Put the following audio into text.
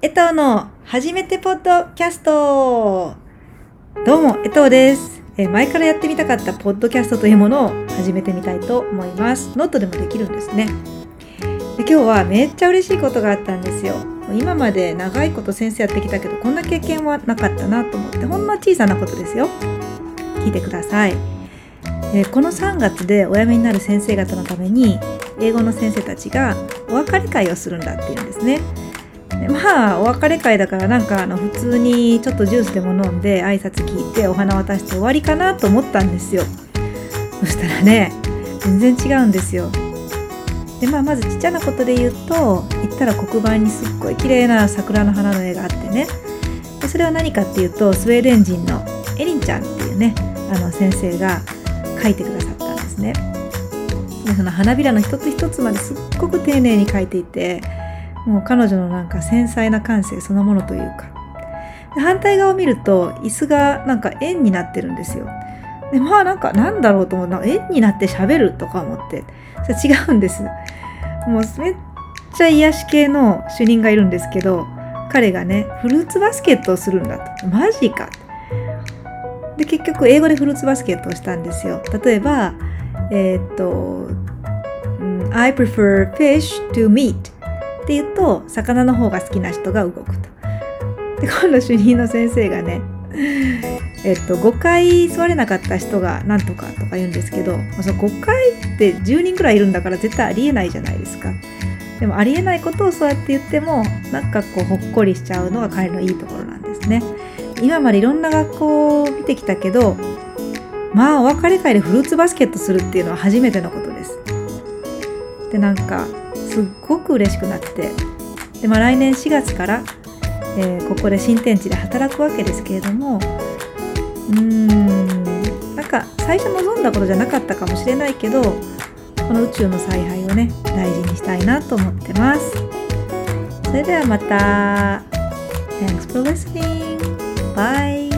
藤の初めてポッドキャスト。どうも江藤です。え前からやってみたかったポッドキャストというものを始めてみたいと思います。ノートでもできるんですね。で今日はめっちゃ嬉しいことがあったんですよ。今まで長いこと先生やってきたけどこんな経験はなかったなと思ってほんの小さなことですよ。聞いてください。えこの3月でお辞めになる先生方のために英語の先生たちがお別れ会をするんだっていうんですね。まあお別れ会だからなんかあの普通にちょっとジュースでも飲んで挨拶聞いてお花渡して終わりかなと思ったんですよ。そしたらね全然違うんですよ。でまあまずちっちゃなことで言うと行ったら黒板にすっごい綺麗な桜の花の絵があってね。でそれは何かっていうとスウェーデン人のエリンちゃんっていうねあの先生が描いてくださったんですね。でその花びらの一つ一つまですっごく丁寧に描いていてもう彼女のなんか繊細な感性そのものというか。で反対側を見ると椅子がなんか円になってるんですよ。でまあなんかなんだろうと思うな円になって喋るとか思って。それ違うんです。もうめっちゃ癒し系の主任がいるんですけど彼がねフルーツバスケットをするんだと。マジか。で結局英語でフルーツバスケットをしたんですよ。例えばえーっと I prefer fish to meat って言うと魚の方が好きな人が動くと。で今度主任の先生がねえっと5回座れなかった人がなんとかとか言うんですけどその5回って10人くらいいるんだから絶対ありえないじゃないですか。でもありえないことをそうやって言ってもなんかこうほっこりしちゃうのが彼のいいところなんですね。今までいろんな学校を見てきたけどまあお別れ会でフルーツバスケットするっていうのは初めてのことです。でなんかすっごく嬉しくなってで、まあ、来年4月から、えーここで新天地で働くわけですけれどもうーんなんか最初望んだことじゃなかったかもしれないけどこの宇宙の采配をね大事にしたいなと思ってますそれではまた Thanks for listening. Bye.